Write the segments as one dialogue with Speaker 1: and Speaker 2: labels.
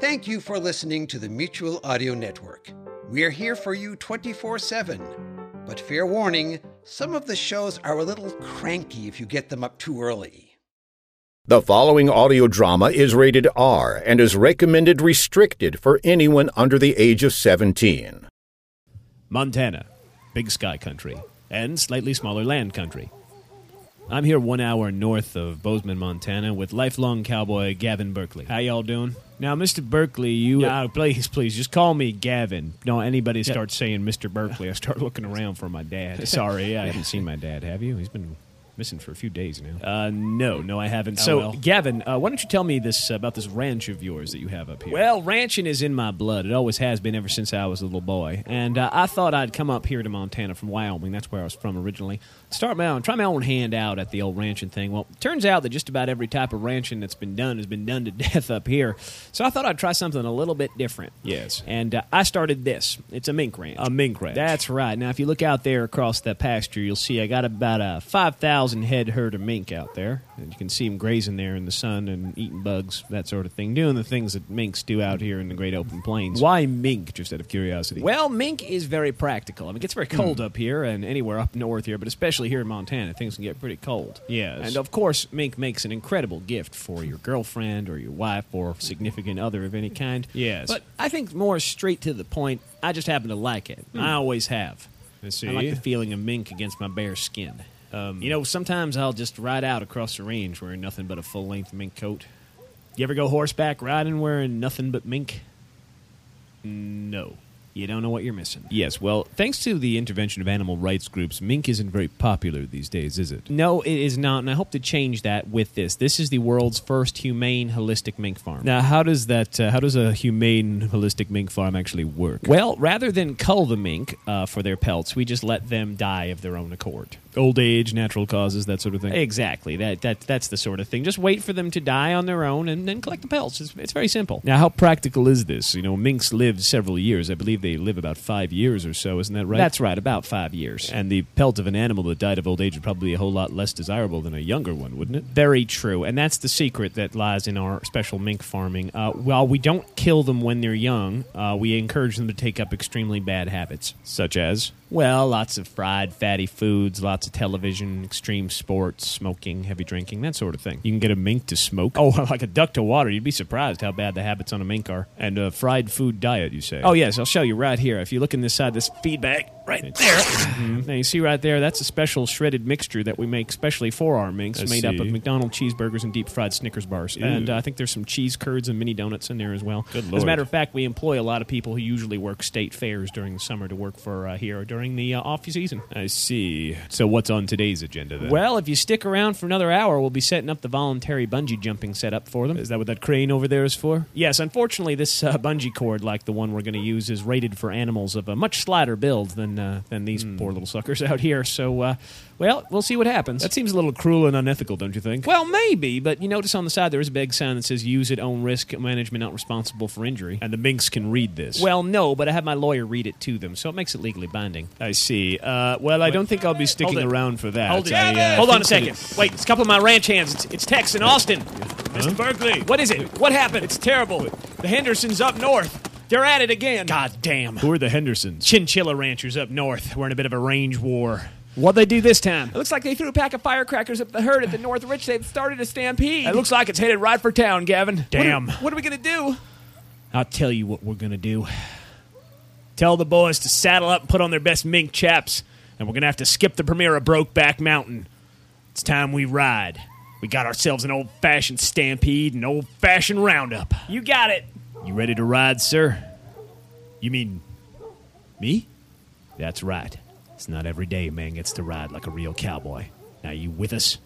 Speaker 1: Thank you for listening to the Mutual Audio Network. We are here for you 24 7. But fair warning, some of the shows are a little cranky if you get them up too early.
Speaker 2: The following audio drama is rated R and is recommended restricted for anyone under the age of 17.
Speaker 3: Montana, big sky country, and slightly smaller land country. I'm here one hour north of Bozeman, Montana, with lifelong cowboy Gavin Berkeley. How y'all doing? Now, Mr. Berkeley, you uh, please, please, just call me Gavin. Don't anybody start saying Mr. Berkeley. I start looking around for my dad. Sorry, I haven't seen my dad. Have you? He's been missing for a few days now. Uh, no, no, I haven't. so,
Speaker 4: well.
Speaker 3: Gavin, uh, why don't you tell me this about this ranch of yours that you have up here? Well, ranching is in my blood. It always has been ever since I was a little boy. And uh, I thought I'd come up here to Montana from Wyoming. That's where I was from originally. Start my own, try my own hand out at the old ranching thing. Well, turns out that just about every type of ranching that's been done has been done to death up here. So I thought I'd try something a little bit different.
Speaker 4: Yes.
Speaker 3: And uh, I started this. It's a mink ranch.
Speaker 4: A mink ranch.
Speaker 3: That's right. Now, if you look out there across that pasture, you'll see I got about a 5,000 head herd of mink out there. And you can see them grazing there in the sun and eating bugs, that sort of thing, doing the things that minks do out here in the great open plains.
Speaker 4: Why mink, just out of curiosity?
Speaker 3: Well, mink is very practical. I mean, it gets very cold hmm. up here and anywhere up north here, but especially here in Montana, things can get pretty cold.
Speaker 4: Yes.
Speaker 3: And of course, mink makes an incredible gift for your girlfriend or your wife or significant other of any kind.
Speaker 4: Yes.
Speaker 3: But I think more straight to the point, I just happen to like it. Hmm. I always have.
Speaker 4: I see.
Speaker 3: I like the feeling of mink against my bare skin. Um, you know, sometimes I'll just ride out across the range wearing nothing but a full length mink coat. You ever go horseback riding wearing nothing but mink? No. You don't know what you're missing.
Speaker 4: Yes, well, thanks to the intervention of animal rights groups, mink isn't very popular these days, is it?
Speaker 3: No, it is not, and I hope to change that with this. This is the world's first humane, holistic mink farm.
Speaker 4: Now, how does that? Uh, how does a humane, holistic mink farm actually work?
Speaker 3: Well, rather than cull the mink uh, for their pelts, we just let them die of their own accord.
Speaker 4: Old age, natural causes, that sort of thing.
Speaker 3: Exactly. That, that that's the sort of thing. Just wait for them to die on their own and then collect the pelts. It's, it's very simple.
Speaker 4: Now, how practical is this? You know, minks live several years. I believe they live about five years or so. Isn't that right?
Speaker 3: That's right, about five years.
Speaker 4: And the pelt of an animal that died of old age would probably be a whole lot less desirable than a younger one, wouldn't it?
Speaker 3: Very true, and that's the secret that lies in our special mink farming. Uh, while we don't kill them when they're young, uh, we encourage them to take up extremely bad habits.
Speaker 4: Such as?
Speaker 3: Well, lots of fried, fatty foods, lots of television, extreme sports, smoking, heavy drinking, that sort of thing.
Speaker 4: You can get a mink to smoke.
Speaker 3: Oh, like a duck to water. You'd be surprised how bad the habits on a mink are.
Speaker 4: And a fried food diet, you say?
Speaker 3: Oh, yes, I'll show you right here. If you look in this side, this feedback right there. Now, you see right there, that's a special shredded mixture that we make specially for our minks,
Speaker 4: I
Speaker 3: made up of
Speaker 4: see.
Speaker 3: McDonald's cheeseburgers and deep fried Snickers bars. And uh, I think there's some cheese curds and mini donuts in there as well.
Speaker 4: Good
Speaker 3: As a matter of fact, we employ a lot of people who usually work state fairs during the summer to work for uh, here during the uh, off season.
Speaker 4: I see. So, what's on today's agenda then?
Speaker 3: Well, if you stick around for another hour, we'll be setting up the voluntary bungee jumping setup for them.
Speaker 4: is that what that crane over there is for?
Speaker 3: Yes, unfortunately, this uh, bungee cord, like the one we're going to use, is rated for animals of a much slighter build than uh, than these
Speaker 4: Hmm.
Speaker 3: poor little suckers out here. So, uh, well, we'll see what happens.
Speaker 4: That seems a little cruel and unethical, don't you think?
Speaker 3: well, maybe, but you notice on the side there is a big sign that says "Use at own risk. Management not responsible for injury."
Speaker 4: and the minks can read this.
Speaker 3: well, no, but I have my lawyer read it to them, so it makes it legally binding.
Speaker 4: I see. Uh, well, I don't think I'll be sticking around for that.
Speaker 3: Hold it.
Speaker 4: I, uh,
Speaker 3: Hold on a second.
Speaker 4: that
Speaker 3: Wait, it's a couple of my ranch hands. It's, it's Tex and Austin.
Speaker 4: Mr. Berkeley.
Speaker 3: What is it? What happened? It's terrible. The Hendersons up north. They're at it again. God damn.
Speaker 4: Who are the Hendersons?
Speaker 3: Chinchilla ranchers up north. We're in a bit of a range war.
Speaker 4: What'd they do this time?
Speaker 3: It looks like they threw a pack of firecrackers at the herd at the North Ridge. They've started a stampede.
Speaker 4: It looks like it's headed right for town, Gavin.
Speaker 3: Damn.
Speaker 4: What are,
Speaker 3: What are we going to do? I'll tell you what we're going to do. Tell the boys to saddle up and put on their best mink chaps, and we're going to have to skip the premiere of Brokeback Mountain. It's time we ride. We got ourselves an old fashioned stampede and old fashioned roundup. You got it.
Speaker 4: You ready to ride, sir? You mean me?
Speaker 3: That's right. It's not every day a man gets to ride like a real cowboy. Now, you with us?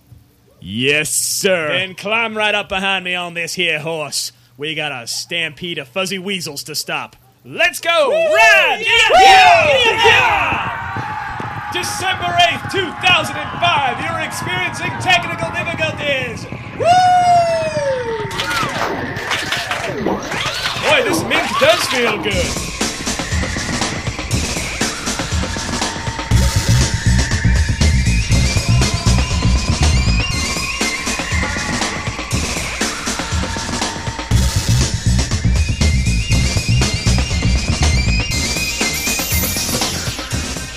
Speaker 4: Yes, sir.
Speaker 3: Then climb right up behind me on this here horse. We got a stampede of fuzzy weasels to stop. Let's go! Rad! Yeah! Yeah! yeah! December 8th, 2005, you're experiencing technical difficulties! Woo! Boy, this mink does feel good.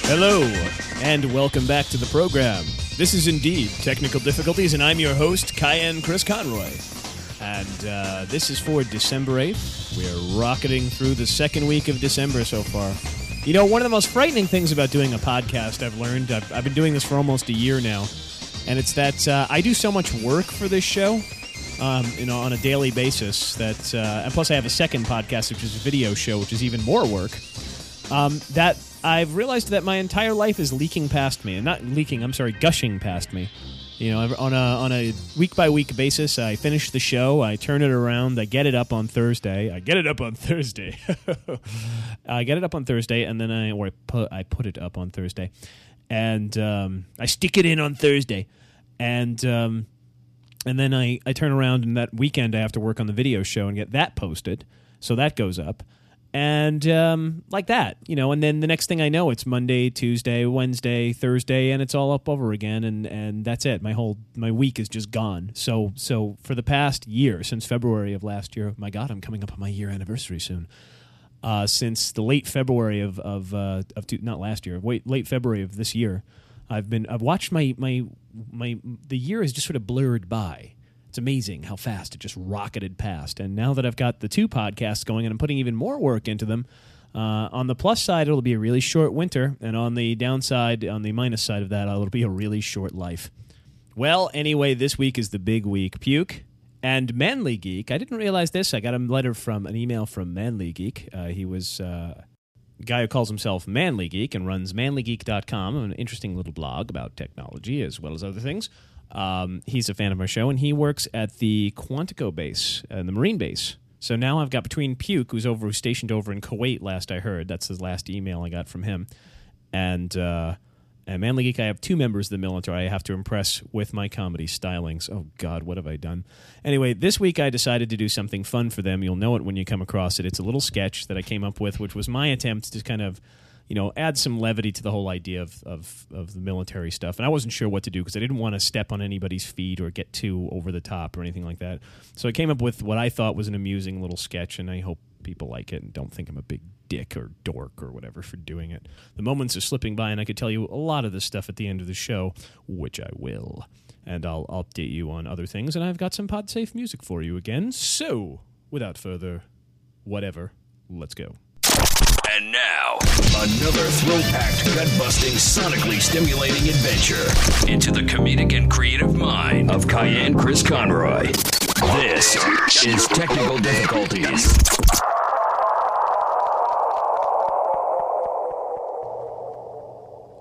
Speaker 3: Hello, and welcome back to the program. This is indeed Technical Difficulties, and I'm your host, Cayenne Chris Conroy. And uh, this is for December 8th. We are rocketing through the second week of December so far. You know, one of the most frightening things about doing a podcast I've learned, I've, I've been doing this for almost a year now, and it's that uh, I do so much work for this show. Um, you know, on a daily basis. That uh, and plus, I have a second podcast, which is a video show, which is even more work. Um, that I've realized that my entire life is leaking past me, and not leaking. I'm sorry, gushing past me. You know, on a on a week by week basis, I finish the show, I turn it around, I get it up on Thursday. I get it up on Thursday. I get it up on Thursday, and then I or I put I put it up on Thursday, and um, I stick it in on Thursday, and um, and then I I turn around and that weekend I have to work on the video show and get that posted, so that goes up and um, like that, you know. And then the next thing I know, it's Monday, Tuesday, Wednesday, Thursday, and it's all up over again, and and that's it. My whole my week is just gone. So so for the past year, since February of last year, my God, I'm coming up on my year anniversary soon. Uh, since the late February of of uh, of two, not last year, wait, late February of this year, I've been I've watched my my my the year has just sort of blurred by it's amazing how fast it just rocketed past. And now that I've got the two podcasts going and I'm putting even more work into them, uh, on the plus side, it'll be a really short winter. And on the downside, on the minus side of that, it'll be a really short life. Well, anyway, this week is the big week. Puke and Manly Geek. I didn't realize this. I got a letter from an email from Manly Geek. Uh, he was uh, a guy who calls himself Manly Geek and runs manlygeek.com, an interesting little blog about technology as well as other things. Um, he's a fan of my show, and he works at the Quantico base, uh, the Marine base. So now I've got between Puke, who's over who's stationed over in Kuwait. Last I heard, that's his last email I got from him, and uh, and Manly Geek. I have two members of the military. I have to impress with my comedy stylings. Oh God, what have I done? Anyway, this week I decided to do something fun for them. You'll know it when you come across it. It's a little sketch that I came up with, which was my attempt to kind of you know, add some levity to the whole idea of, of, of the military stuff. And I wasn't sure what to do because I didn't want to step on anybody's feet or get too over the top or anything like that. So I came up with what I thought was an amusing little sketch, and I hope people like it and don't think I'm a big dick or dork or whatever for doing it. The moments are slipping by, and I could tell you a lot of this stuff at the end of the show, which I will. And I'll update you on other things, and I've got some PodSafe music for you again. So, without further whatever, let's go.
Speaker 5: And now, another thrill packed, gut busting, sonically stimulating adventure into the comedic and creative mind of Cayenne Chris Conroy. This is Technical Difficulties.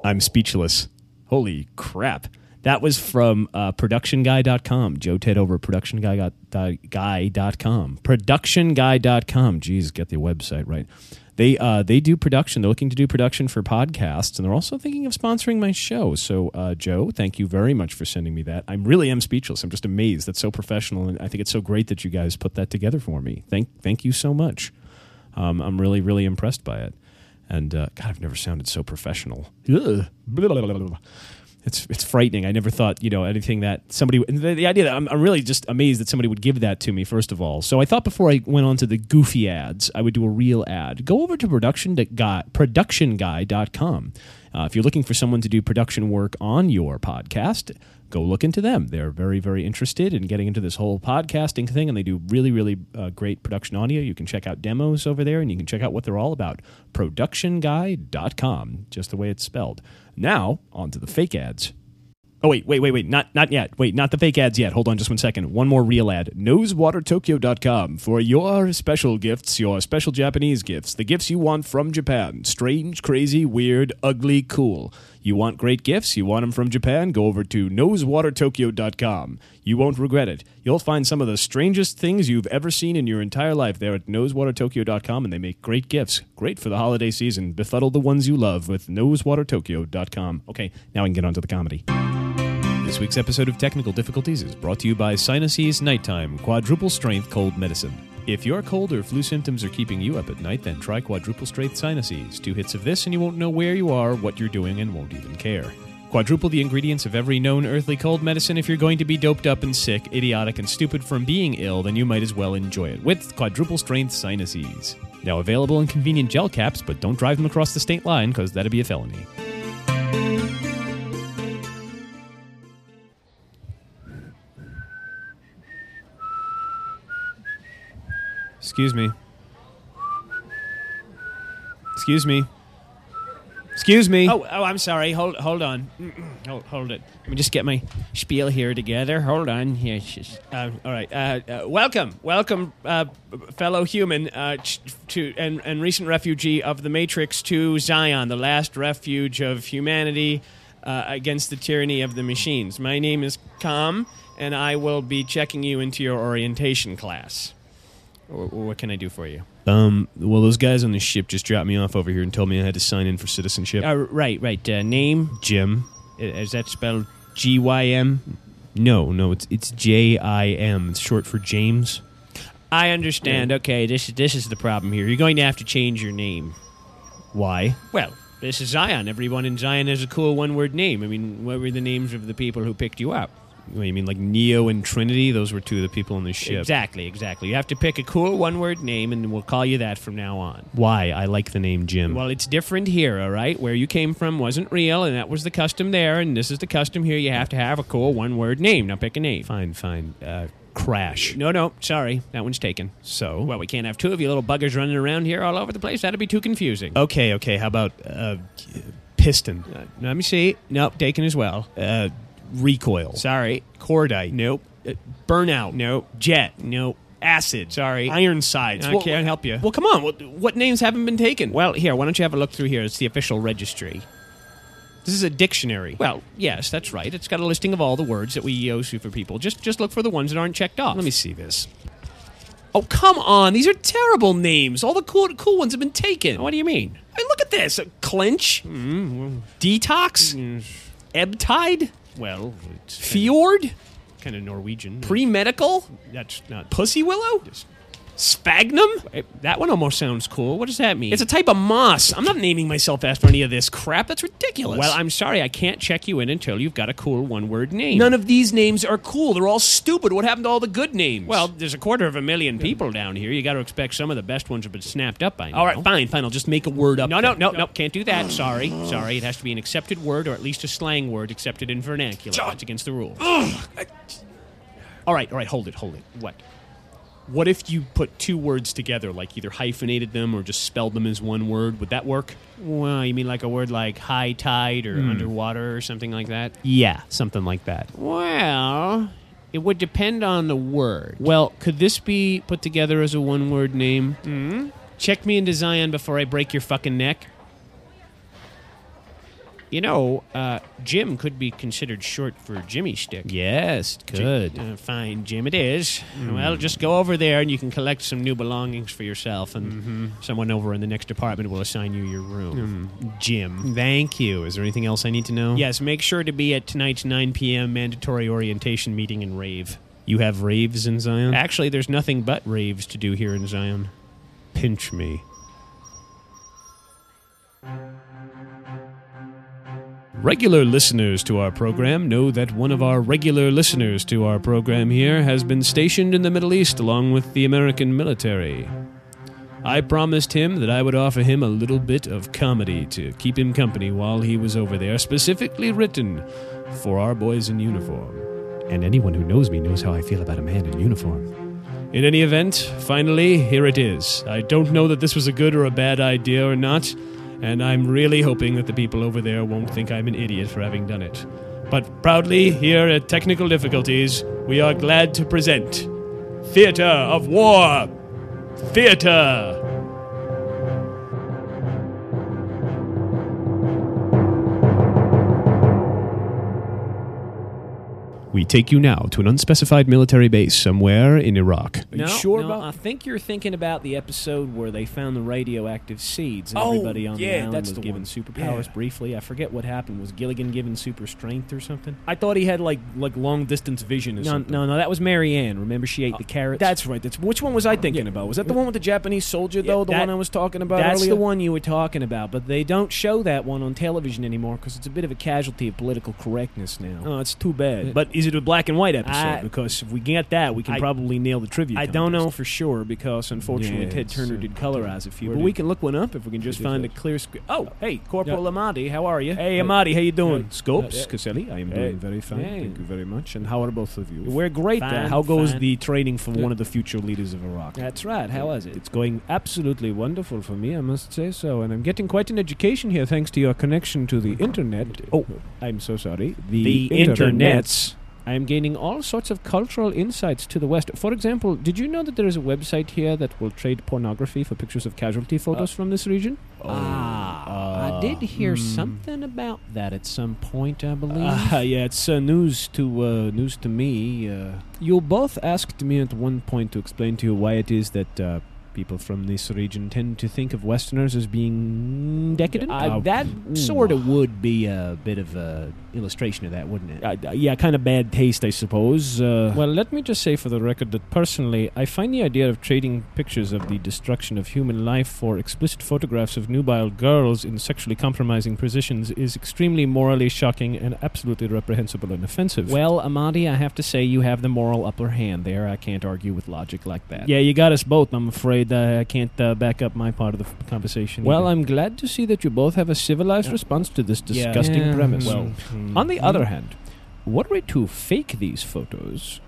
Speaker 3: I'm speechless. Holy crap. That was from uh, productionguy.com. Joe Ted over productionguy.com. Productionguy.com. Jeez, get the website right. They uh, they do production. They're looking to do production for podcasts, and they're also thinking of sponsoring my show. So, uh, Joe, thank you very much for sending me that. I really am speechless. I'm just amazed. That's so professional, and I think it's so great that you guys put that together for me. Thank thank you so much. Um, I'm really really impressed by it. And uh, God, I've never sounded so professional. Ugh it's it's frightening. I never thought you know anything that somebody the, the idea that I'm, I'm, really just amazed that somebody would give that to me first of all. So I thought before I went on to the goofy ads, I would do a real ad. Go over to production guy productionguy.com. Uh, if you're looking for someone to do production work on your podcast, go look into them. They're very, very interested in getting into this whole podcasting thing, and they do really, really uh, great production audio. You can check out demos over there, and you can check out what they're all about. Productionguy.com, just the way it's spelled. Now, on to the fake ads. Oh wait, wait, wait, wait, not not yet. Wait, not the fake ads yet. Hold on just one second. One more real ad. NoseWaterTokyo.com for your special gifts, your special Japanese gifts, the gifts you want from Japan. Strange, crazy, weird, ugly, cool. You want great gifts? You want them from Japan? Go over to nosewatertokyo.com. You won't regret it. You'll find some of the strangest things you've ever seen in your entire life there at nosewatertokyo.com, and they make great gifts. Great for the holiday season. Befuddle the ones you love with nosewatertokyo.com. Okay, now we can get on to the comedy. This week's episode of Technical Difficulties is brought to you by Sinuses Nighttime Quadruple Strength Cold Medicine. If your cold or flu symptoms are keeping you up at night, then try Quadruple Strength Sinuses. Two hits of this, and you won't know where you are, what you're doing, and won't even care. Quadruple the ingredients of every known earthly cold medicine. If you're going to be doped up and sick, idiotic, and stupid from being ill, then you might as well enjoy it with Quadruple Strength Sinuses. Now available in convenient gel caps, but don't drive them across the state line because that'd be a felony. Excuse me. Excuse me. Excuse me.
Speaker 4: Oh, oh, I'm sorry. Hold, hold on. Hold, hold it. Let me just get my spiel here together. Hold on. Here, uh, all right. Uh, uh, welcome, welcome, uh, fellow human, uh, to and, and recent refugee of the Matrix to Zion, the last refuge of humanity uh, against the tyranny of the machines. My name is Com, and I will be checking you into your orientation class. Wh- What can I do for you?
Speaker 3: Um, well, those guys on the ship just dropped me off over here and told me I had to sign in for citizenship.
Speaker 4: Uh, right, right. Uh, name?
Speaker 3: Jim.
Speaker 4: Is that spelled G Y M?
Speaker 3: No, no, it's it's J I M. It's short for James.
Speaker 4: I understand. Okay, this is this is the problem here. You're going to have to change your name.
Speaker 3: Why?
Speaker 4: Well, this is Zion. Everyone in Zion has a cool one-word name. I mean, what were the names of the people who picked you up?
Speaker 3: What, you mean like Neo and Trinity? Those were two of the people on the ship.
Speaker 4: Exactly, exactly. You have to pick a cool one-word name, and we'll call you that from now on.
Speaker 3: Why? I like the name Jim.
Speaker 4: Well, it's different here, all right? Where you came from wasn't real, and that was the custom there, and this is the custom here. You have to have a cool one-word name. Now pick a name.
Speaker 3: fine, fine. Uh, Crash.
Speaker 4: No, no, sorry, that one's taken.
Speaker 3: So?
Speaker 4: Well, we can't have two of you little buggers running around here all over the place. That'd be too confusing.
Speaker 3: Okay, okay. How about uh, Piston?
Speaker 4: Uh, let me see. Nope, taken as well.
Speaker 3: Uh, recoil.
Speaker 4: Sorry.
Speaker 3: Cordite.
Speaker 4: Nope.
Speaker 3: Uh, burnout.
Speaker 4: Nope.
Speaker 3: Jet.
Speaker 4: Nope.
Speaker 3: Acid.
Speaker 4: Sorry.
Speaker 3: Ironsides.
Speaker 4: I
Speaker 3: Well,
Speaker 4: can't help you.
Speaker 3: Well, come on. What, what names haven't been taken?
Speaker 4: Well, here, why don't you have a look through here? It's the official registry.
Speaker 3: this is a dictionary.
Speaker 4: Well, yes, that's right. It's got a listing of all the words that we issue for people. Just just look for the ones that aren't checked off.
Speaker 3: Let me see this. Oh, come on. These are terrible names. All the cool, cool ones have been taken.
Speaker 4: What do you mean?
Speaker 3: I mean, look at this. Uh, clinch. Detox. Ebb tide.
Speaker 4: Well, it's
Speaker 3: Fjord.
Speaker 4: kind of Norwegian.
Speaker 3: Pre medical.
Speaker 4: that's not.
Speaker 3: Pussy willow. Sphagnum.
Speaker 4: That one almost sounds cool. What does that mean?
Speaker 3: It's a type of moss. I'm not naming myself after any of this crap. That's ridiculous.
Speaker 4: well, I'm sorry, I can't check you in until you've got a cool one-word name.
Speaker 3: None of these names are cool. They're all stupid. What happened to all the good names?
Speaker 4: Well, there's a quarter of a million people down here. You got to expect some of the best ones have been snapped up by now.
Speaker 3: all right, fine, fine. I'll just make a word up.
Speaker 4: No, no, no, no, can't do that. Sorry, sorry. It has to be an accepted word or at least a slang word accepted in vernacular. That's against the rules.
Speaker 3: All right, all right. Hold it, hold it.
Speaker 4: What?
Speaker 3: What if you put two words together, like either hyphenated them or just spelled them as one word? Would that work?
Speaker 4: Well, you mean like a word like high tide or underwater or something like that?
Speaker 3: Yeah, something like that.
Speaker 4: Well, it would depend on the word. Well, could this be put together as a one word name? Mm-hmm. Check me into Zion before I break your fucking neck. You know, uh, Jim could be considered short for Jimmy Stick.
Speaker 3: Yes, good.
Speaker 4: Uh, fine, Jim, it is. Well, just go over there and you can collect some new belongings for yourself, and someone over in the next department will assign you your room. Jim.
Speaker 3: Thank you. Is there anything else I need to know?
Speaker 4: Yes, make sure to be at tonight's 9 p.m. mandatory orientation meeting in Rave.
Speaker 3: You have raves in Zion?
Speaker 4: Actually, there's nothing but raves to do here in Zion.
Speaker 3: Pinch me. Regular listeners to our program know that one of our regular listeners to our program here has been stationed in the Middle East along with the American military. I promised him that I would offer him a little bit of comedy to keep him company while he was over there, specifically written for our boys in uniform. And anyone who knows me knows how I feel about a man in uniform. In any event, finally, here it is. I don't know that this was a good or a bad idea or not, and I'm really hoping that the people over there won't think I'm an idiot for having done it. But proudly, here at Technical Difficulties, we are glad to present Theater of War! Theater!
Speaker 4: We take you now to an unspecified military base somewhere in Iraq. Are
Speaker 3: no,
Speaker 4: you sure
Speaker 3: no,
Speaker 4: about
Speaker 3: I think you're thinking about the episode where they found the radioactive seeds and
Speaker 4: Oh,
Speaker 3: everybody on the island
Speaker 4: that's
Speaker 3: was
Speaker 4: the
Speaker 3: given
Speaker 4: one.
Speaker 3: superpowers
Speaker 4: Yeah.
Speaker 3: briefly. I forget what happened. Was Gilligan given super strength or something? I thought he had like like long distance vision or
Speaker 4: No,
Speaker 3: something.
Speaker 4: no,
Speaker 3: no, that was Mary Ann. Remember she ate the oh, carrots?
Speaker 4: That's right. That's which one was I thinking about? Was that the one with the Japanese soldier though? the
Speaker 3: that-
Speaker 4: one I was talking about
Speaker 3: That's
Speaker 4: earlier?
Speaker 3: the one you were talking about, but they don't show that one on television anymore because it's a bit of a casualty of political correctness now.
Speaker 4: Oh, it's too bad. But is it a black and white episode?
Speaker 3: I-
Speaker 4: because if we get that, we can
Speaker 3: I-
Speaker 4: probably nail the trivia.
Speaker 3: I don't know for sure because unfortunately
Speaker 4: Yeah,
Speaker 3: Ted Turner
Speaker 4: uh,
Speaker 3: did colorize a few.
Speaker 4: But we can look one up if we can just find a clear script. Oh, hey, Corporal
Speaker 3: Yeah.
Speaker 4: Amadi, how are you? Hey. Amadi, how you doing?
Speaker 3: Hey.
Speaker 4: Scopes. Caselli, I am
Speaker 3: Hey.
Speaker 4: doing very fine.
Speaker 3: Hey.
Speaker 4: Thank you very much. And how are both of you?
Speaker 3: We're great.
Speaker 4: Uh,
Speaker 3: Dan.
Speaker 4: how goes
Speaker 3: Fine.
Speaker 4: the training for one of the future leaders of Iraq?
Speaker 3: That's right. How was it?
Speaker 4: It's going absolutely wonderful for me, I must say so. And I'm getting quite an education here thanks to your connection to the internet. Oh, I'm so sorry. The,
Speaker 3: The
Speaker 4: internet.
Speaker 3: internets.
Speaker 4: I am gaining all sorts of cultural insights to the West. For example, did you know that there is a website here that will trade pornography for pictures of casualty photos from this region?
Speaker 3: Ah, I did hear
Speaker 4: hmm.
Speaker 3: something about that at some point. I believe.
Speaker 4: Ah, yeah, it's uh, news to uh, news to me. Uh, you both asked me at one point to explain to you why it is that uh, people from this region tend to think of Westerners as being decadent.
Speaker 3: Uh, that sort of would be a bit of a illustration of that, wouldn't it?
Speaker 4: Uh, yeah, kind of bad taste, I suppose. Uh, well, let me just say for the record that personally, I find the idea of trading pictures of the destruction of human life for explicit photographs of nubile girls in sexually compromising positions is extremely morally shocking and absolutely reprehensible and offensive.
Speaker 3: Well, Amadi, I have to say you have the moral upper hand there. I can't argue with logic like that.
Speaker 4: yeah, you got us both. I'm afraid uh, I can't uh, back up my part of the f- conversation. Well,
Speaker 3: either.
Speaker 4: I'm glad to see that you both have a civilized response to this disgusting
Speaker 3: Yeah.
Speaker 4: premise.
Speaker 3: Well,
Speaker 4: On the other hand, were we to fake these photos?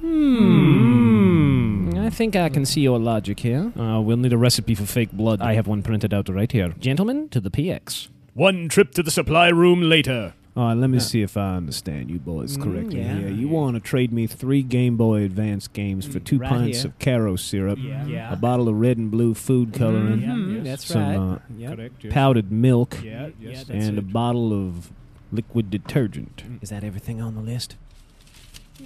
Speaker 3: Hmm.
Speaker 4: I think I can see your logic here. Uh, we'll need a recipe for fake blood. I have one printed out right here.
Speaker 3: Gentlemen, to the PX.
Speaker 4: One trip to the supply room later. Uh, let me see if I understand you boys
Speaker 3: Mm,
Speaker 4: correctly
Speaker 3: yeah.
Speaker 4: here. You want to trade me three Game Boy Advance games for two
Speaker 3: Right
Speaker 4: pints
Speaker 3: here.
Speaker 4: of Karo syrup,
Speaker 3: Yeah. Yeah.
Speaker 4: a bottle of red and blue food coloring,
Speaker 3: Mhm, That's
Speaker 4: some
Speaker 3: right.
Speaker 4: uh,
Speaker 3: Yep.
Speaker 4: powdered milk,
Speaker 3: Yeah, yes, that's
Speaker 4: and a bottle of liquid detergent.
Speaker 3: Is that everything on the list?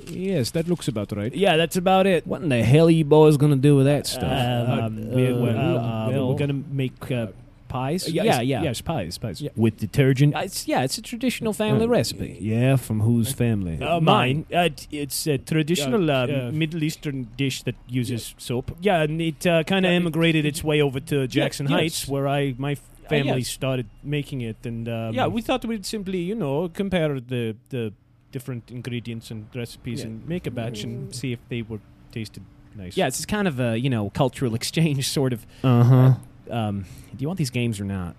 Speaker 4: Yes, that looks about right. Yeah, that's about it. What in the hell are you boys gonna do with that stuff?
Speaker 3: Um, we-
Speaker 4: uh,
Speaker 3: well,
Speaker 4: uh,
Speaker 3: well-
Speaker 4: we're gonna make uh, pies.
Speaker 3: Yeah,
Speaker 4: yeah,
Speaker 3: yeah.
Speaker 4: yes, pies, pies with detergent.
Speaker 3: Uh, it's, yeah, it's a traditional family
Speaker 4: Uh,
Speaker 3: recipe.
Speaker 4: Yeah, from whose family?
Speaker 3: Uh,
Speaker 4: mine. Uh, it's a traditional
Speaker 3: Uh,
Speaker 4: uh,
Speaker 3: uh,
Speaker 4: Middle Eastern dish that uses soap. Yeah, and it uh, kind of emigrated its way over to Jackson
Speaker 3: yes.
Speaker 4: Heights, where I my family
Speaker 3: yes.
Speaker 4: started making it, and um,
Speaker 3: Yeah,
Speaker 4: we thought we'd simply, you know, compare the the different ingredients and recipes
Speaker 3: Yeah.
Speaker 4: and make a batch and see if they were tasted nice.
Speaker 3: Yeah, it's kind of a you know cultural exchange sort of.
Speaker 4: Uh huh.
Speaker 3: Um, do you want these games or not?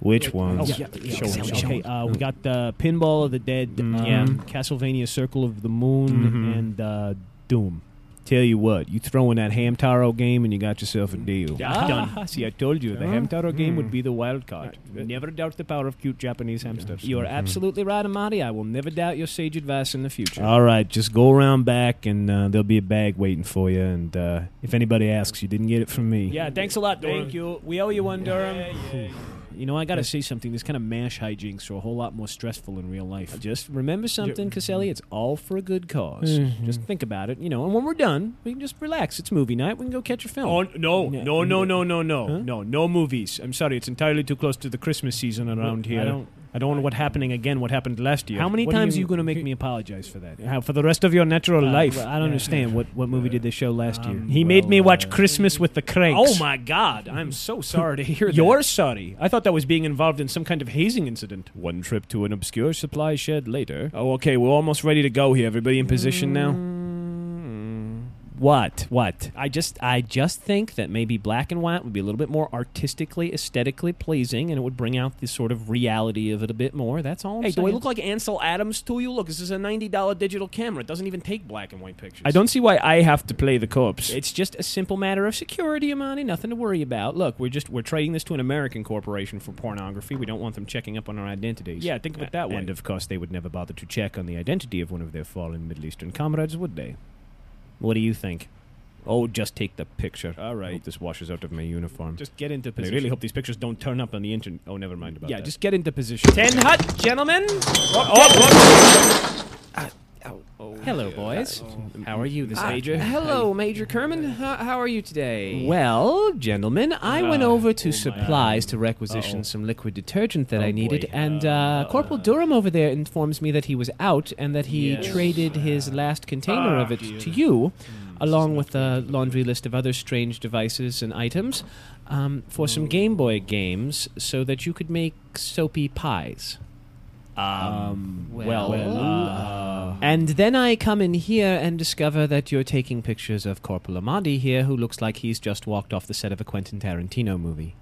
Speaker 4: Which ones?
Speaker 3: Oh, yeah, yeah,
Speaker 4: Show
Speaker 3: show
Speaker 4: us.
Speaker 3: show
Speaker 4: Okay,
Speaker 3: me.
Speaker 4: uh, we got the Pinball of the Dead,
Speaker 3: Mhm.
Speaker 4: um, Castlevania Circle of the Moon,
Speaker 3: Mhm.
Speaker 4: and uh, Doom. Tell you what, you throw in that Hamtaro game and you got yourself a deal.
Speaker 3: Ah.
Speaker 4: Done. See, I told you, the
Speaker 3: Ah.
Speaker 4: Hamtaro game would
Speaker 3: Mm.
Speaker 4: be the wild card. Never doubt the power of cute Japanese hamsters.
Speaker 3: You are absolutely right, Amadi. I will never doubt your sage advice in the future.
Speaker 4: All right, just go around back and uh, there'll be a bag waiting for you. And uh, if anybody asks, you didn't get it from me.
Speaker 3: Yeah, thanks a lot, Durham.
Speaker 4: Thank you. We owe you one, Durham. You know, I got to say something. This kind of mash hijinks are a whole lot more stressful in real life. Just remember something, Caselli. It's all for a good because Just mm-hmm. think about it, you know. And when we're done, we can just relax. It's movie night. We can go catch a film.
Speaker 6: Oh no, no, no, no, no, no,
Speaker 4: Huh?
Speaker 6: no, no movies. I'm sorry, it's entirely too close to the Christmas season around
Speaker 4: I
Speaker 6: here.
Speaker 4: don't-
Speaker 6: I don't want what happening again. What happened last year?
Speaker 4: How many
Speaker 6: What do
Speaker 4: times are you going to make me apologize for that? How, for the rest of your natural
Speaker 6: Uh,
Speaker 4: life?
Speaker 6: well,
Speaker 4: I don't understand. What what movie did they show last year?
Speaker 6: He made me watch Christmas with the Kranks.
Speaker 4: Oh my God! I'm so sorry to hear that.
Speaker 6: You're sorry. I thought that was being involved in some kind of hazing incident.
Speaker 4: One trip to an obscure supply shed later. Oh, okay. We're almost ready to go here. Everybody in position now.
Speaker 3: What? What? I just I just think that maybe black and white would be a little bit more artistically, aesthetically pleasing, and it would bring out the sort of reality of it a bit more. That's all. I'm
Speaker 6: Hey, do I look like Ansel Adams to you? Look, this is a ninety dollar digital camera. It doesn't even take black and white pictures.
Speaker 4: I don't see why I have to play the corpse.
Speaker 3: It's just a simple matter of security, Amani. Nothing to worry about. Look, we're just we're trading this to an American corporation for pornography. We don't want them checking up on our identities.
Speaker 6: Yeah, think of it that way.
Speaker 4: And of course, they would never bother to check on the identity of one of their fallen Middle Eastern comrades, would they?
Speaker 3: What do you think?
Speaker 4: Oh, just take the picture.
Speaker 6: All right.
Speaker 4: Hope this washes out of my uniform.
Speaker 6: Just get into position.
Speaker 4: I
Speaker 6: position.
Speaker 4: really hope these pictures don't turn up on the internet. Oh, never mind about that.
Speaker 6: yeah,
Speaker 4: that.
Speaker 6: just get into position.
Speaker 3: Ten hut, gentlemen.
Speaker 6: Oh, oh, oh.
Speaker 3: Hello, boys. How are you, this
Speaker 6: Uh,
Speaker 3: Major?
Speaker 6: hello, Major Kerman. How, how are you today?
Speaker 3: Well, gentlemen, I went
Speaker 4: Ah,
Speaker 3: over to
Speaker 4: oh
Speaker 3: supplies to requisition some liquid detergent that
Speaker 4: Oh
Speaker 3: I needed,
Speaker 4: boy.
Speaker 3: and uh, Corporal Durham over there informs me that he was out and that he
Speaker 4: Yes.
Speaker 3: traded his last container
Speaker 4: Ah,
Speaker 3: of it to you,
Speaker 4: Hmm,
Speaker 3: along with a laundry list of other strange devices and items, um, for some
Speaker 4: Oh.
Speaker 3: Game Boy games so that you could make soapy pies.
Speaker 4: Um,
Speaker 3: well,
Speaker 4: well, uh,
Speaker 3: And then I come in here and discover that you're taking pictures of Corporal Amadi here, who looks like he's just walked off the set of a Quentin Tarantino movie.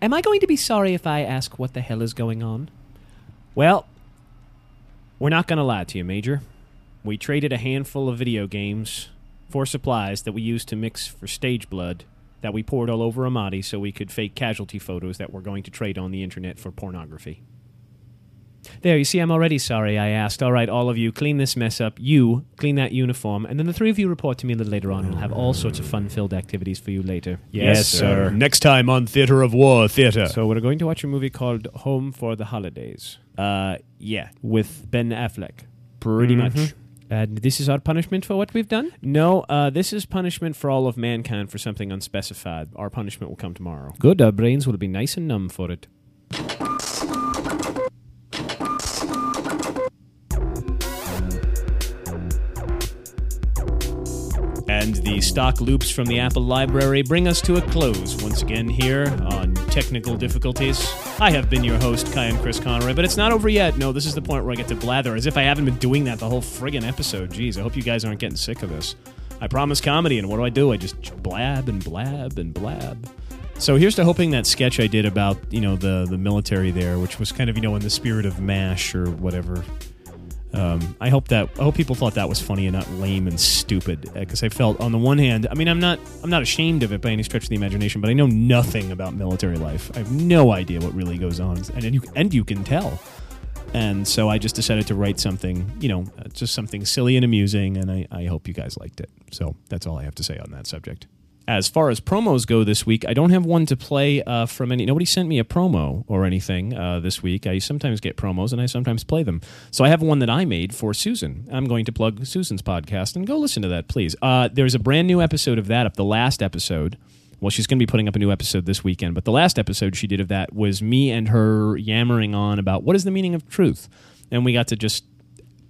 Speaker 3: Am I going to be sorry if I ask what the hell is going on? Well, we're not going to lie to you, Major. We traded a handful of video games for supplies that we used to mix for stage blood that we poured all over Amadi so we could fake casualty photos that we're going to trade on the internet for pornography. There, you see, I'm already sorry I asked. All right, all of you, clean this mess up. You, clean that uniform. And then the three of you report to me a little later on. We'll have all sorts of fun filled activities for you later.
Speaker 4: yes, sir. Next time on Theater of War Theater.
Speaker 3: So, we're going to watch a movie called Home for the Holidays. Uh, yeah, with Ben Affleck. Pretty
Speaker 4: Mhm.
Speaker 3: much. And this is our punishment for what we've done? No, uh, this is punishment for all of mankind for something unspecified. Our punishment will come tomorrow. Good, our brains will be nice and numb for it. And the stock loops from the Apple library bring us to a close once again here on Technical Difficulties. I have been your host, Cayenne Chris Conroy, but it's not over yet. No, this is the point where I get to blather as if I haven't been doing that the whole friggin' episode. Jeez, I hope you guys aren't getting sick of this. I promise comedy, and what do I do? I just blab and blab and blab. So here's to hoping that sketch I did about you know the the military there, which was kind of you know in the spirit of Mash or whatever. Um, I hope that I hope people thought that was funny and not lame and stupid. Because I felt, on the one hand, I mean, I'm not I'm not ashamed of it by any stretch of the imagination, but I know nothing about military life. I have no idea what really goes on, and, and you and you can tell. And so I just decided to write something, you know, just something silly and amusing, and I, I hope you guys liked it. So that's all I have to say on that subject. As far as promos go this week, I don't have one to play uh, from any. Nobody sent me a promo or anything uh, this week. I sometimes get promos and I sometimes play them. So I have one that I made for Susan. I'm going to plug Susan's podcast and go listen to that, please. Uh, there's a brand new episode of that up. The last episode. Well, she's going to be putting up a new episode this weekend, but the last episode she did of that was me and her yammering on about what is the meaning of truth, and we got to just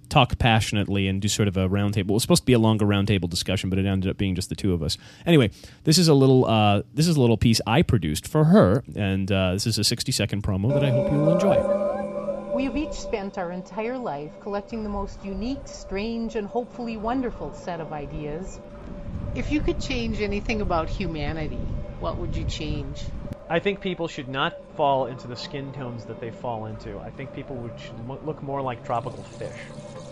Speaker 3: talk passionately and do sort of a roundtable. It was supposed to be a longer roundtable discussion, but it ended up being just the two of us. Anyway, this is a little uh, this is a little piece I produced for her, and uh, this is a sixty second promo that I hope you will enjoy.
Speaker 7: We have each spent our entire life collecting the most unique, strange, and hopefully wonderful set of ideas.
Speaker 8: If you could change anything about humanity, what would you change?
Speaker 9: I think people should not fall into the skin tones that they fall into. I think people would should look more like tropical fish.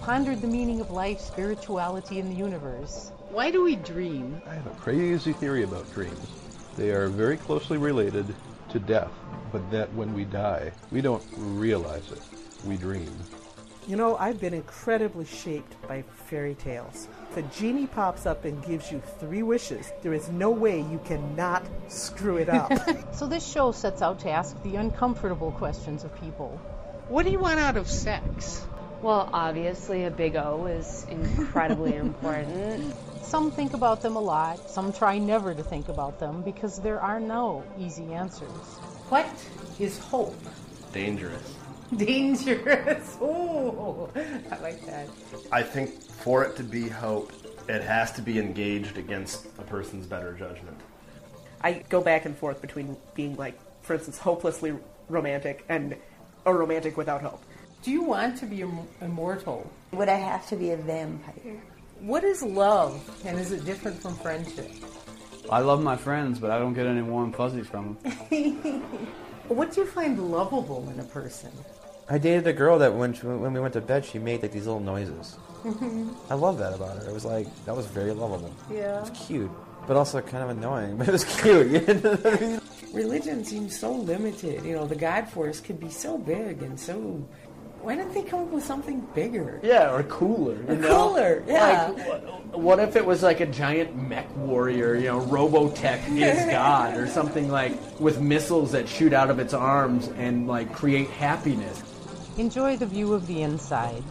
Speaker 7: Pondered the meaning of life, spirituality, and the universe.
Speaker 8: Why do we dream?
Speaker 10: I have a crazy theory about dreams. They are very closely related to death, but that when we die, we don't realize it. We dream.
Speaker 11: You know, I've been incredibly shaped by fairy tales. If a genie pops up and gives you three wishes, there is no way you cannot screw it up.
Speaker 7: So this show sets out to ask the uncomfortable questions of people.
Speaker 8: What do you want out of sex?
Speaker 12: Well, obviously, a big O is incredibly important.
Speaker 7: Some think about them a lot, some try never to think about them because there are no easy answers.
Speaker 8: What is hope?
Speaker 13: Dangerous.
Speaker 8: Dangerous. Ooh, I like that.
Speaker 13: I think for it to be hope, it has to be engaged against a person's better judgment.
Speaker 14: I go back and forth between being like, for instance, hopelessly romantic and a romantic without hope.
Speaker 8: Do you want to be im- immortal?
Speaker 15: Would I have to be a vampire?
Speaker 8: What is love, and is it different from friendship?
Speaker 16: I love my friends, but I don't get any warm fuzzies from them.
Speaker 8: What do you find lovable in a person?
Speaker 17: I dated a girl that when she, when we went to bed, she made like these little noises. Mm-hmm. I love that about her. It was like that was very lovable.
Speaker 8: Yeah.
Speaker 17: It was cute, but also kind of annoying. But it was cute. You know what I mean?
Speaker 8: Religion seems so limited. You know, the God force could be so big and so. Why didn't they come up with something bigger?
Speaker 9: Yeah, or cooler. You know?
Speaker 8: cooler, yeah.
Speaker 9: Like, what, what if it was like a giant mech warrior? You know, Robotech is God, or something like with missiles that shoot out of its arms and like create happiness.
Speaker 7: Enjoy the view of the inside.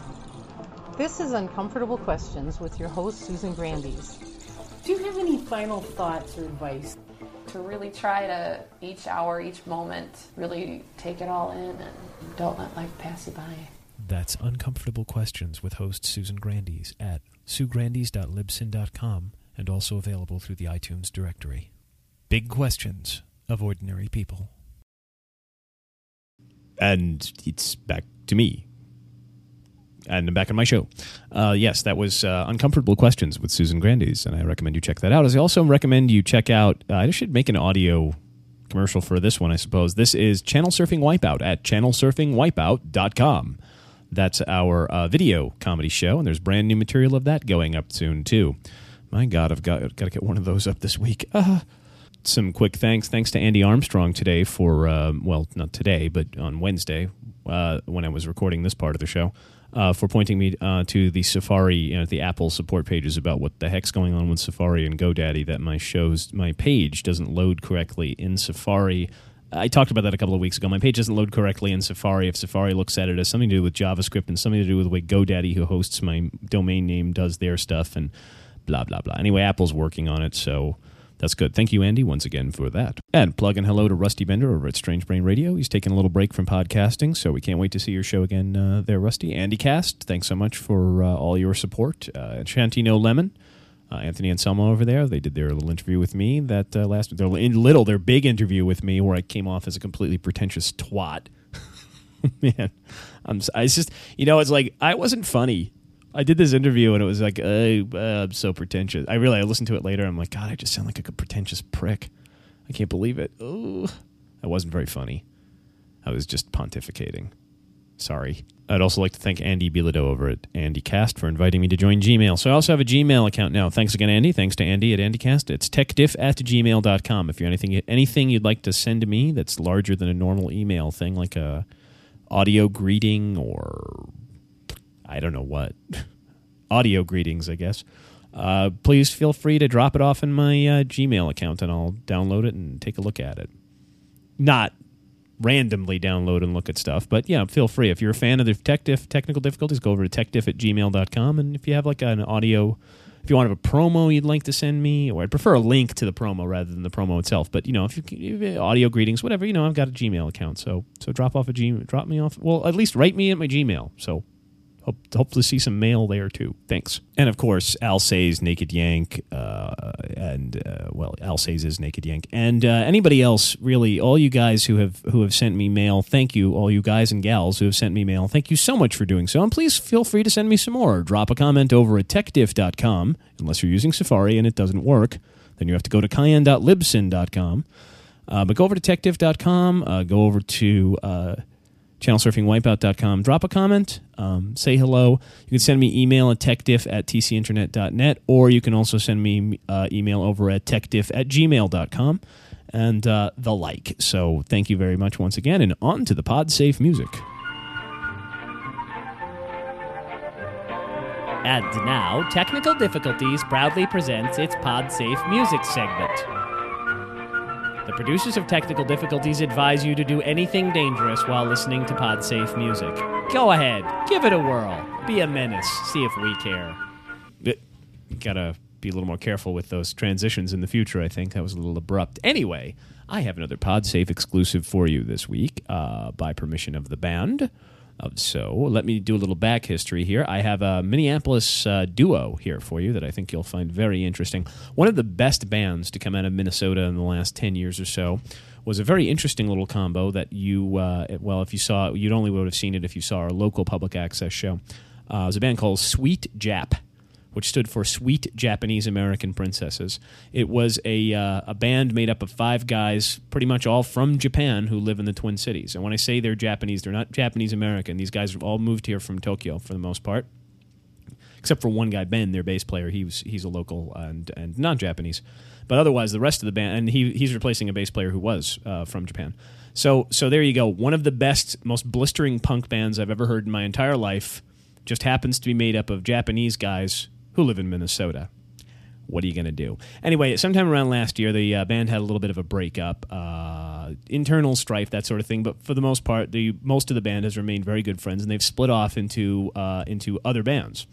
Speaker 7: This is Uncomfortable Questions with your host, Susan Grandies.
Speaker 16: Do you have any final thoughts or advice?
Speaker 18: To really try to, each hour, each moment, really take it all in and don't let life pass you by.
Speaker 4: That's Uncomfortable Questions with host Susan Grandies at suegrandies.libsyn.com and also available through the iTunes directory. Big questions of ordinary people.
Speaker 3: And it's back to me. And back on my show. Uh, yes, that was uh, Uncomfortable Questions with Susan Grandies, and I recommend you check that out. As I also recommend you check out, uh, I should make an audio commercial for this one, I suppose. This is Channel Surfing Wipeout at channelsurfingwipeout.com. That's our uh, video comedy show, and there's brand new material of that going up soon, too. My God, I've got, got to get one of those up this week. Some quick thanks. Thanks to Andy Armstrong today for, uh, well, not today, but on Wednesday uh, when I was recording this part of the show, uh, for pointing me uh, to the Safari, you know, the Apple support pages about what the heck's going on with Safari and GoDaddy. That my shows, my page doesn't load correctly in Safari. I talked about that a couple of weeks ago. My page doesn't load correctly in Safari if Safari looks at it as something to do with JavaScript and something to do with the way GoDaddy, who hosts my domain name, does their stuff and blah blah blah. Anyway, Apple's working on it, so that's good. Thank you, Andy, once again for that. And plug in hello to Rusty Bender over at Strange Brain Radio. He's taking a little break from podcasting, so we can't wait to see your show again uh, there, Rusty. Andy Cast, thanks so much for uh, all your support. Uh, Shantino Lemon. Uh, Anthony and Selma over there, they did their little interview with me that uh, last their little their big interview with me where I came off as a completely pretentious twat. Man, I'm I just you know it's like I wasn't funny I did this interview and it was like, uh, uh, I'm so pretentious. I really, I listened to it later. I'm like, God, I just sound like a pretentious prick. I can't believe it. Oh, that wasn't very funny. I was just pontificating. Sorry. I'd also like to thank Andy Bilodeau over at AndyCast for inviting me to join Gmail. So I also have a Gmail account now. Thanks again, Andy. Thanks to Andy at AndyCast. It's techdiff at gmail.com. If you're anything anything you'd like to send to me that's larger than a normal email thing, like a audio greeting or I don't know what audio greetings, I guess. Uh, please feel free to drop it off in my uh, Gmail account, and I'll download it and take a look at it. Not randomly download and look at stuff, but yeah, feel free. If you're a fan of the tech diff, technical difficulties, go over to techdiff at gmail.com. And if you have like an audio, if you want to have a promo you'd like to send me, or I'd prefer a link to the promo rather than the promo itself. But you know, if you, audio greetings, whatever, you know, I've got a Gmail account, so so drop off a Gmail, drop me off. Well, at least write me at my Gmail. So Hope, hope to see some mail there too. Thanks. And of course, Al Say's Naked Yank, uh, and uh, well, Al Say's is Naked Yank, and uh, anybody else, really, all you guys who have who have sent me mail, thank you, all you guys and gals who have sent me mail, thank you so much for doing so, and please feel free to send me some more. Drop a comment over at techdiff.com, unless you're using Safari and it doesn't work, then you have to go to cayenne.libsyn.com. Uh, but go over to techdiff.com, uh, go over to uh, channelsurfingwipeout.com. Drop a comment, um, say hello. You can send me email at techdiff at tcinternet.net, or you can also send me uh, email over at techdiff at gmail.com and uh, the like. So thank you very much once again, and on to the PodSafe music.
Speaker 19: And now, Technical Difficulties proudly presents its PodSafe music segment. The producers of Technical Difficulties advise you to do anything dangerous while listening to PodSafe music. Go ahead, give it a whirl. Be a menace. See if we care.
Speaker 3: It, gotta be a little more careful with those transitions in the future. I think that was a little abrupt. Anyway, I have another PodSafe exclusive for you this week, uh, by permission of the band. So let me do a little back history here. I have a Minneapolis uh, duo here for you that I think you'll find very interesting. One of the best bands to come out of Minnesota in the last 10 years or so was a very interesting little combo that you, uh, well, if you saw, you'd only would have seen it if you saw our local public access show. Uh, it was a band called Sweet Jap which stood for Sweet Japanese American Princesses. It was a, uh, a band made up of five guys, pretty much all from Japan, who live in the Twin Cities. And when I say they're Japanese, they're not Japanese American. These guys have all moved here from Tokyo for the most part. Except for one guy, Ben, their bass player. He was, he's a local and, and not Japanese. But otherwise, the rest of the band, and he, he's replacing a bass player who was uh, from Japan. So, so there you go. One of the best, most blistering punk bands I've ever heard in my entire life just happens to be made up of Japanese guys who live in Minnesota. What are you going to do? Anyway, sometime around last year, the uh, band had a little bit of a breakup. Uh, internal strife, that sort of thing. But for the most part, the most of the band has remained very good friends, and they've split off into uh, into other bands.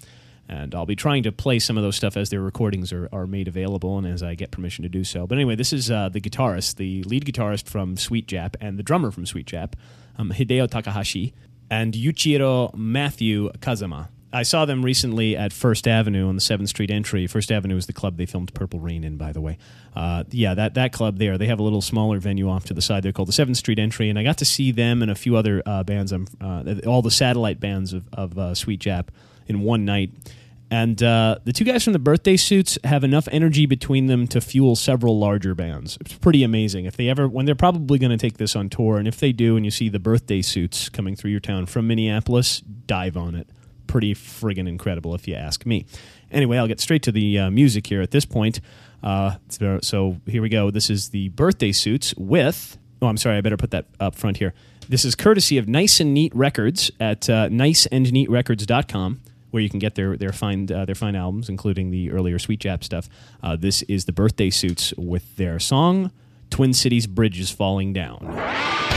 Speaker 3: And I'll be trying to play some of those stuff as their recordings are, are made available and as I get permission to do so. But anyway, this is uh, the guitarist, the lead guitarist from Sweet Jap, and the drummer from Sweet Jap, um, Hideo Takahashi, and Yuichiro Matthew Kazama. I saw them recently at First Avenue on the Seventh Street entry. First Avenue is the club they filmed Purple Rain in, by the way. Uh, yeah, that that club there. They have a little smaller venue off to the side. They're called the Seventh Street Entry, and I got to see them and a few other uh, bands. Um, uh, all the satellite bands of, of uh, Sweet Jap in one night. And uh, the two guys from the birthday suits have enough energy between them to fuel several larger bands. It's pretty amazing. If they ever, when they're probably going to take this on tour, and if they do, and you see the birthday suits coming through your town from Minneapolis, dive on it. Pretty friggin' incredible, if you ask me. Anyway, I'll get straight to the uh, music here at this point. Uh, so, here we go. This is the birthday suits with. Oh, I'm sorry. I better put that up front here. This is courtesy of Nice and Neat Records at uh, niceandneatrecords.com where you can get their their fine uh, their fine albums, including the earlier Sweet Jap stuff. Uh, this is the birthday suits with their song "Twin Cities Bridge is Falling Down."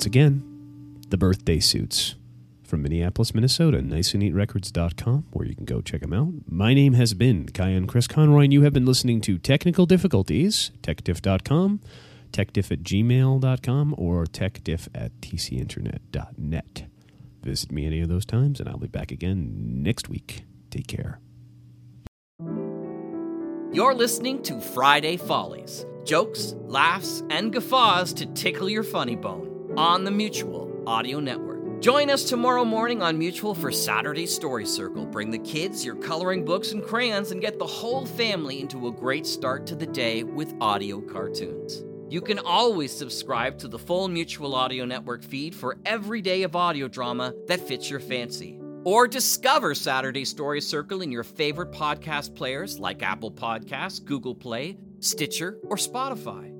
Speaker 3: Once again, the birthday suits from Minneapolis, Minnesota, niceandneatrecords.com, where you can go check them out. My name has been Cayenne Chris Conroy, and you have been listening to Teknikal Diffikulties, tekdiff.com, tekdiff at gmail.com, or tekdiff at tcinternet.net. Visit me any of those times, and I'll be back again next week. Take care.
Speaker 20: You're listening to Friday Follies jokes, laughs, and guffaws to tickle your funny bone on the Mutual Audio Network. Join us tomorrow morning on Mutual for Saturday Story Circle. Bring the kids your coloring books and crayons and get the whole family into a great start to the day with audio cartoons. You can always subscribe to the full Mutual Audio Network feed for every day of audio drama that fits your fancy. Or discover Saturday Story Circle in your favorite podcast players like Apple Podcasts, Google Play, Stitcher, or Spotify.